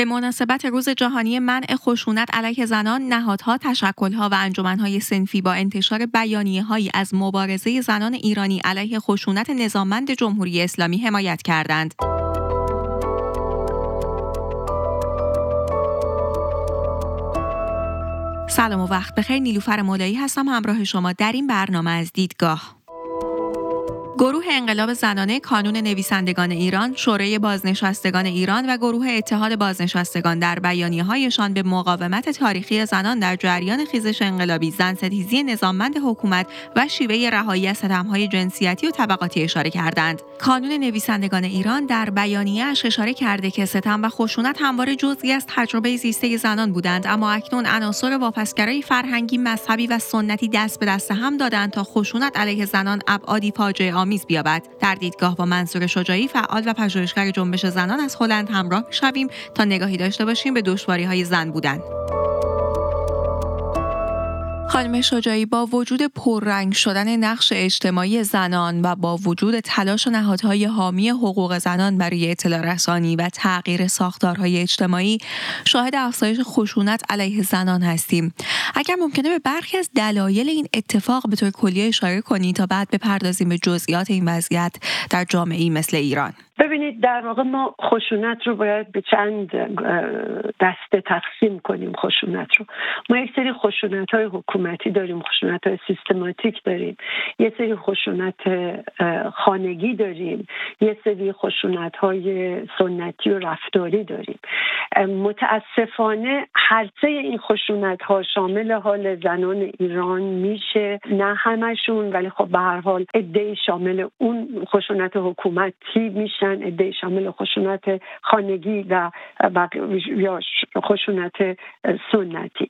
به مناسبت روز جهانی منع خشونت علیه زنان نهادها تشکلها و انجمنهای سنفی با انتشار بیانیه هایی از مبارزه زنان ایرانی علیه خشونت نظاممند جمهوری اسلامی حمایت کردند. سلام و وقت بخیر. نیلوفر مولایی هستم. همراه شما در این برنامه از دیدگاه. گروه انقلاب زنانه کانون نویسندگان ایران، شورای بازنشستگان ایران و گروه اتحاد بازنشستگان در بیانیه هایشان به مقاومت تاریخی زنان در جریان خیزش انقلابی زن ستیزی نظاممند حکومت و شیوه رهایی از ستمهای جنسیتی و طبقاتی اشاره کردند. کانون نویسندگان ایران در بیانیه‌اش اشاره کرده که ستم و خشونت همواره جزئی از تجربه زیسته زنان بودند اما اکنون عناصر واپسگرای فرهنگی مذهبی و سنتی دست به دست هم دادند تا خشونت علیه زنان ابعادی فاجعه آمیز بیابد. در دیدگاه با منصور شجاعی فعال و پژوهشگر جنبش زنان از هلند همراه شویم تا نگاهی داشته باشیم به دشواری های زن بودن. خانم شجاعی با وجود پررنگ شدن نقش اجتماعی زنان و با وجود تلاش نهادهای حامی حقوق زنان برای اطلاع رسانی و تغییر ساختارهای اجتماعی شاهد افزایش خشونت علیه زنان هستیم. اگر ممکنه به برخی از دلایل این اتفاق به طور کلی اشاره کنید تا بعد بپردازیم به جزئیات این وضعیت در جامعه مثل ایران. ببینید در واقع ما خشونت رو باید به چند دسته تقسیم کنیم خشونت رو. ما یک سری خشونت های حکومتی داریم خشونت های سیستماتیک داریم. یه سری خشونت خانگی داریم. یه سری خشونت های سنتی و رفتاری داریم. متاسفانه هر سه این خشونت ها شامل حال زنان ایران میشه. نه همشون ولی خب به هر حال عده شامل اون خشونت حکومتی میشن. عده شامل خشونت خانگی و یا خشونت سنتی.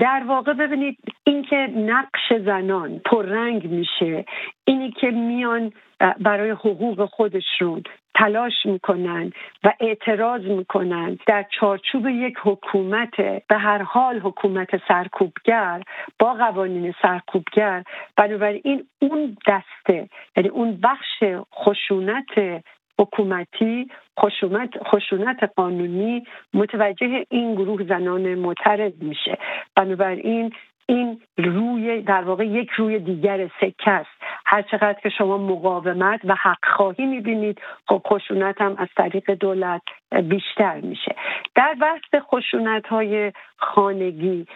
در واقع ببینید اینکه نقش زنان پررنگ میشه اینی که میان برای حقوق خودشون تلاش می‌کنن و اعتراض می‌کنن. در چارچوب یک حکومت به هر حال حکومت سرکوبگر با قوانین سرکوبگر بنابراین اون دسته یعنی اون بخش خشونت حکومتی خشونت, خشونت قانونی متوجه این گروه زنان معترض میشه. بنابراین این روی در واقع یک روی دیگر سکه است. هر چقدر که شما مقاومت و حق خواهی می‌بینید خب خشونت هم از طریق دولت بیشتر میشه. در بحث خشونت های خانگی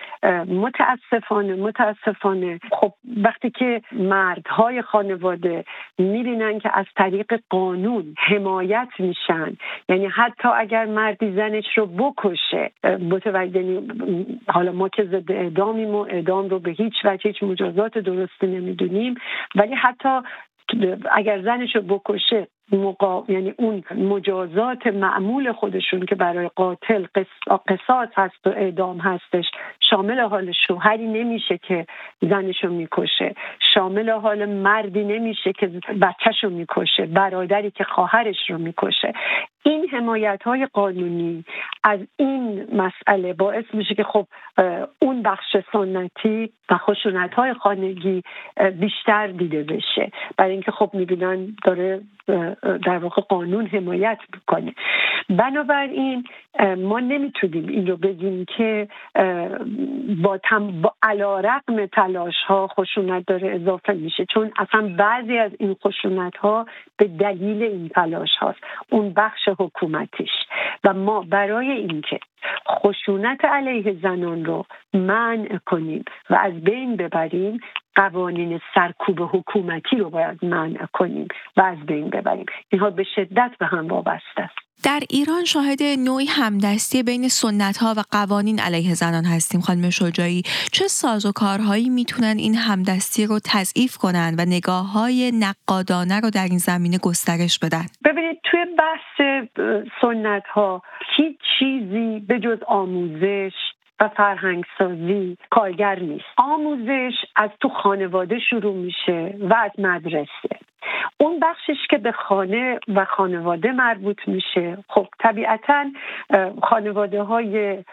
متاسفانه متاسفانه خب وقتی که مردهای خانواده می‌بینن که از طریق قانون حمایت میشن یعنی حتی اگر مردی زنش رو بکشه متوجه حالا ما که ضد اعدامیم و اعدام رو به هیچ وجه هیچ مجازات درستی نمی‌دونیم ولی حتی اگر زنش رو بکشه مقا... یعنی اون مجازات معمول خودشون که برای قاتل قصاص هست و اعدام هستش شامل حال شوهری نمیشه که زنشو می‌کشه. شامل حال مردی نمیشه که بچهشو می‌کشه برادری که خواهرش رو می‌کشه. این حمایت های قانونی از این مسئله باعث میشه که خب اون بخش سنتی و خشونت های خانگی بیشتر دیده بشه. برای اینکه خب می‌بینن داره در واقع قانون حمایت می‌کنه بنابراین ما نمی‌تونیم این رو بگیم که با, تم... با علا رقم تلاش ها خشونت داره اضافه میشه. چون اصلا بعضی از این خشونت ها به دلیل این تلاش هاست. اون بخش حکومتیش. و ما برای اینکه خشونت علیه زنان رو منع کنیم و از بین ببریم. قوانین سرکوب حکومتی رو باید منع کنیم و از بین ببریم. اینها به شدت به هم وابسته. است در ایران شاهد نوعی همدستی بین سنت ها و قوانین علیه زنان هستیم. خانم شجاعی چه ساز و کارهایی می‌تونن این همدستی رو تضعیف کنن و نگاه های نقادانه رو در این زمینه گسترش بدن؟ ببینید توی بحث سنت ها هیچ چیزی به جز آموزش و فرهنگ سازی کارگر نیست. آموزش از تو خانواده شروع میشه و از مدرسه. اون بخشش که به خانه و خانواده مربوط میشه. خب طبیعتا خانواده های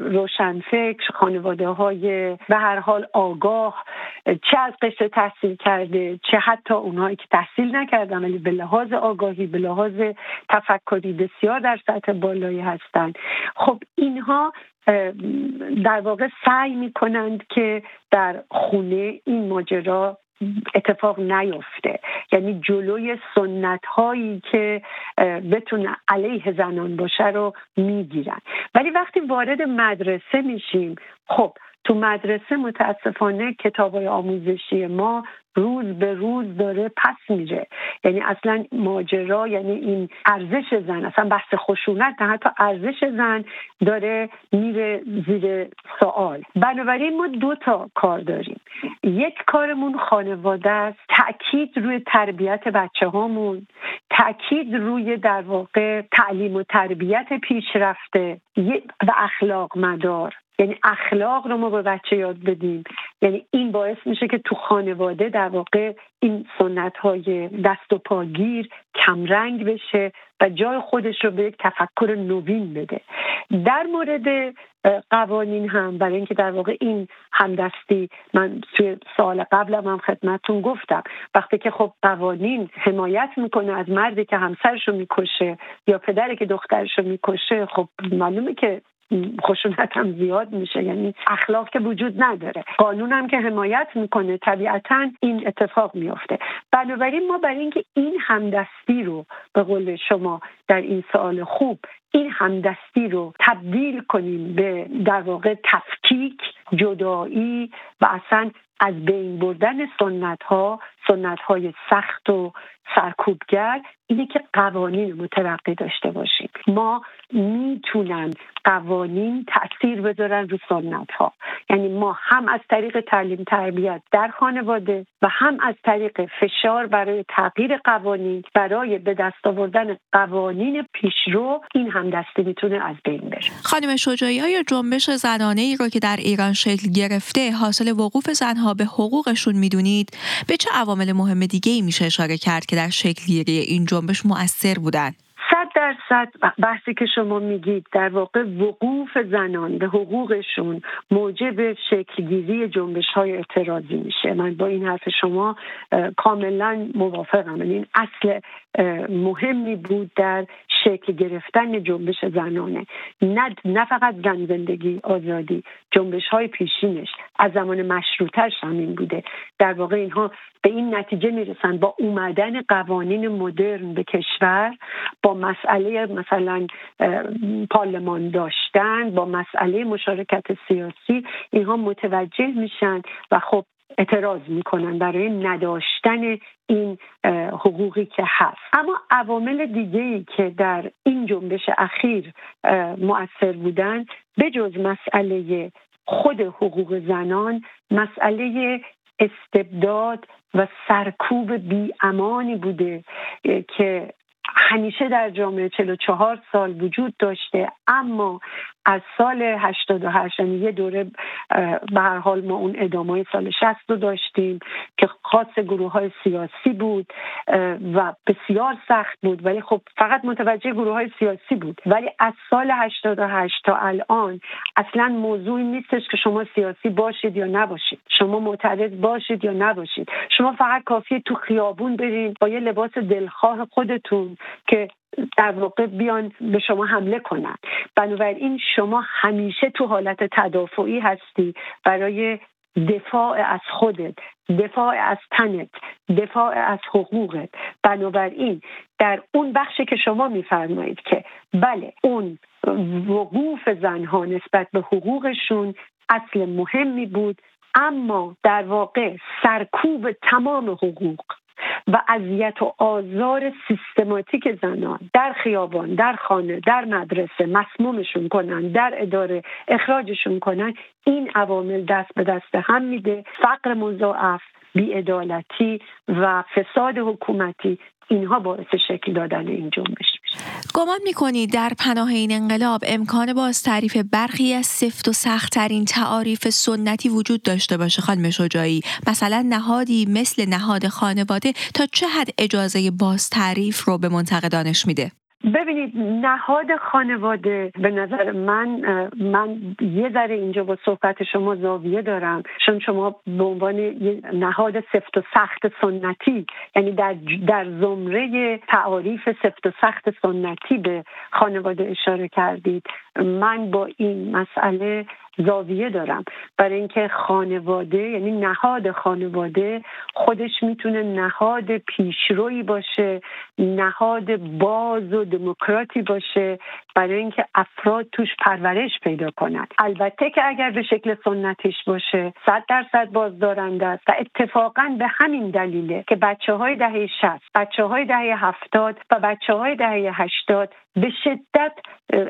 روشنفکر خانواده های به هر حال آگاه چه از قشر تحصیل کرده چه حتی اونهایی که تحصیل نکردن ولی به لحاظ آگاهی به لحاظ تفکری بسیار در سطح بالایی هستند خب اینها در واقع سعی می کنند که در خونه این ماجرا اتفاق نیفته. یعنی جلوی سنت هایی که بتونه علیه زنان باشه رو می‌گیرن. ولی وقتی وارد مدرسه میشیم خب تو مدرسه متاسفانه کتاب آموزشی ما روز به روز داره پس میره. یعنی اصلا ماجرا یعنی این ارزش زن اصلا بحث خشونت نه حتی ارزش زن داره میره زیر سوال. بنابراین ما دو تا کار داریم. یک کارمون خانواده است. تاکید روی تربیت بچه هامون تاکید روی در واقع تعلیم و تربیت پیشرفته. و اخلاق مدار. یعنی اخلاق رو ما به بچه یاد بدیم. یعنی این باعث میشه که تو خانواده در واقع این سنت های دست و پاگیر کمرنگ بشه و جای خودش رو به یک تفکر نوین بده. در مورد قوانین هم برای اینکه در واقع این همدستی من توی سال قبلم هم خدمتتون گفتم. وقتی که خب قوانین حمایت می‌کنه از مردی که همسرش رو می‌کشه یا پدری که دخترش رو می‌کشه خب معلومه که خشونت هم زیاد میشه یعنی اخلاق که وجود نداره. قانون هم که حمایت می‌کنه طبیعتا این اتفاق میافته. بنابراین ما برای اینکه این همدستی رو به قول شما در این سال خوب این همدستی رو تبدیل کنیم به در واقع تفکیک جدایی و اصلا از بین بردن سنت ها سنت های سخت و سرکوبگر اینه که قوانین مترقی داشته باشیم. ما می‌تونن قوانین تاثیر بذارن رو سنت ها یعنی ما هم از طریق تعلیم تربیت در خانواده و هم از طریق فشار برای تغییر قوانین برای به دست آوردن قوانین پیشرو این هم دسته می‌تونه از بین بره. خانم شجاعی های جنبش زنانه ای رو که در ایران شکل گرفته حاصل وقوف زنها به حقوقشون می‌دونید؟ به چه عوامل مهم دیگه ای میشه اشاره کرد که در شکلگیری این جنبش مؤثر بودن؟ صد درصد بحثی که شما میگید در واقع وقوف زنان به حقوقشون موجب شکلگیری جنبش های اعتراضی میشه. من با این حرف شما کاملا موافقم. یعنی این اصل مهمی بود در شکل گرفتن جنبش زنانه. نه, نه فقط زن زندگی آزادی جنبش های پیشینش از زمان مشروطش همین بوده. در واقع اینها به این نتیجه می‌رسن با اومدن قوانین مدرن به کشور با مسئله مثلا پارلمان داشتن با مسئله مشارکت سیاسی اینها متوجه میشن و خب اعتراض می‌کنن برای نداشتن این حقوقی که هست. اما عوامل دیگه ای که در این جنبش اخیر مؤثر بودن به جز مسئله خود حقوق زنان مسئله استبداد و سرکوب بی امانی بوده که همیشه در جامعه 44 سال وجود داشته اما از سال 88 یعنی یه دوره به هر حال ما اون ادامه سال 60 رو داشتیم که خاص گروه های سیاسی بود و بسیار سخت بود ولی خب فقط متوجه گروه های سیاسی بود. ولی از سال 88 تا الان اصلا موضوعی نیستش که شما سیاسی باشید یا نباشید. شما معترض باشید یا نباشید. شما فقط کافیه تو خیابون برید با یه لباس دلخواه خودتون که در واقع بیان به شما حمله کنن. بنابراین شما همیشه تو حالت تدافعی هستی برای دفاع از خودت دفاع از تنت دفاع از حقوقت. بنابراین در اون بخشی که شما میفرمایید که بله اون وقوف زنها نسبت به حقوقشون اصل مهمی بود اما در واقع سرکوب تمام حقوق و اذیت و آزار سیستماتیک زنان در خیابان در خانه در مدرسه مسمومشون کنن در اداره اخراجشون کنن این عوامل دست به دست هم میده. فقر مضاعف بیعدالتی و فساد حکومتی اینها باعث شکل دادن این جنبش. گمان می‌کنید در پناه این انقلاب امکان باز تعریف برخی از سفت و سختترین تعاریف سنتی وجود داشته باشه خانم شجاعی؟ مثلا نهادی مثل نهاد خانواده تا چه حد اجازه باز تعریف رو به منتقدانش میده؟ ببینید نهاد خانواده به نظر من من یه ذره اینجا با صحبت شما زاویه دارم. چون شما به عنوان نهاد سفت و سخت سنتی یعنی در, در زمره تعاریف سفت و سخت سنتی به خانواده اشاره کردید. من با این مسئله زاویه دارم. برای اینکه خانواده یعنی نهاد خانواده خودش می‌تونه نهاد پیشروی باشه نهاد باز و دموکراتی باشه برای اینکه افراد توش پرورش پیدا کنند. البته که اگر به شکل سنتیش باشه صد درصد بازدارنده است و اتفاقا به همین دلیله که بچه های دهه 60 بچه های دهه 70 و بچه های دهه 80 به شدت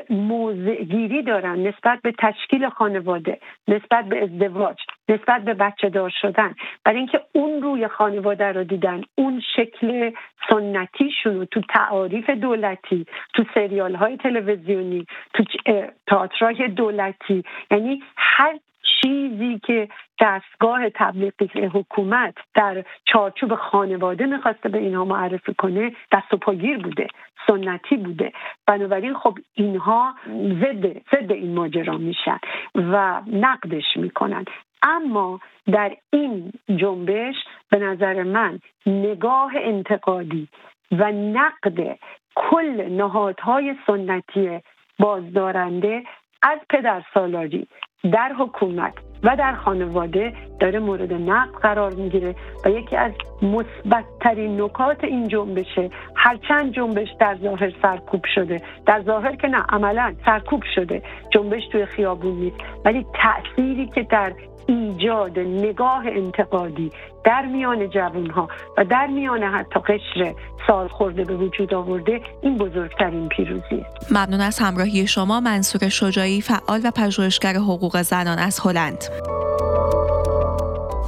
موضع گیری دارن نسبت به تشکیل خانواده نسبت به ازدواج نسبت به بچه دار شدن. برای اینکه اون روی خانواده رو دیدن اون شکل سنتیشون رو تو تعاریف دولتی تو سریال های تلویزیونی تو تئاترهای دولتی. یعنی هر چیزی که دستگاه تبلیغی حکومت در چارچوب خانواده می‌خواسته به اینها معرفی کنه دست و پاگیر بوده سنتی بوده. بنابراین خب اینها ضد ضد این ماجرا میشن و نقدش می‌کنن. اما در این جنبش به نظر من نگاه انتقادی و نقد کل نهادهای سنتی بازدارنده از پدر سالاری در حکومت و در خانواده داره مورد نقد قرار می‌گیره و یکی از مثبتترین نکات این جنبشه. هرچند جنبش در ظاهر سرکوب شده. در ظاهر که نه عملا سرکوب شده. جنبش توی خیابون نیست. ولی تأثیری که در ایجاد نگاه انتقادی در میان جوان ها و در میان حتی قشر سال خورده به وجود آورده این بزرگترین پیروزی ممنون از همراهی شما منصور شجاعی فعال و پژوهشگر حقوق زنان از هلند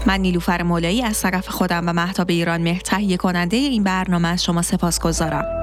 من نیلوفر مولایی از طرف خودم و محتاب ایران مهر تهیه کننده این برنامه از شما سپاس گذارم.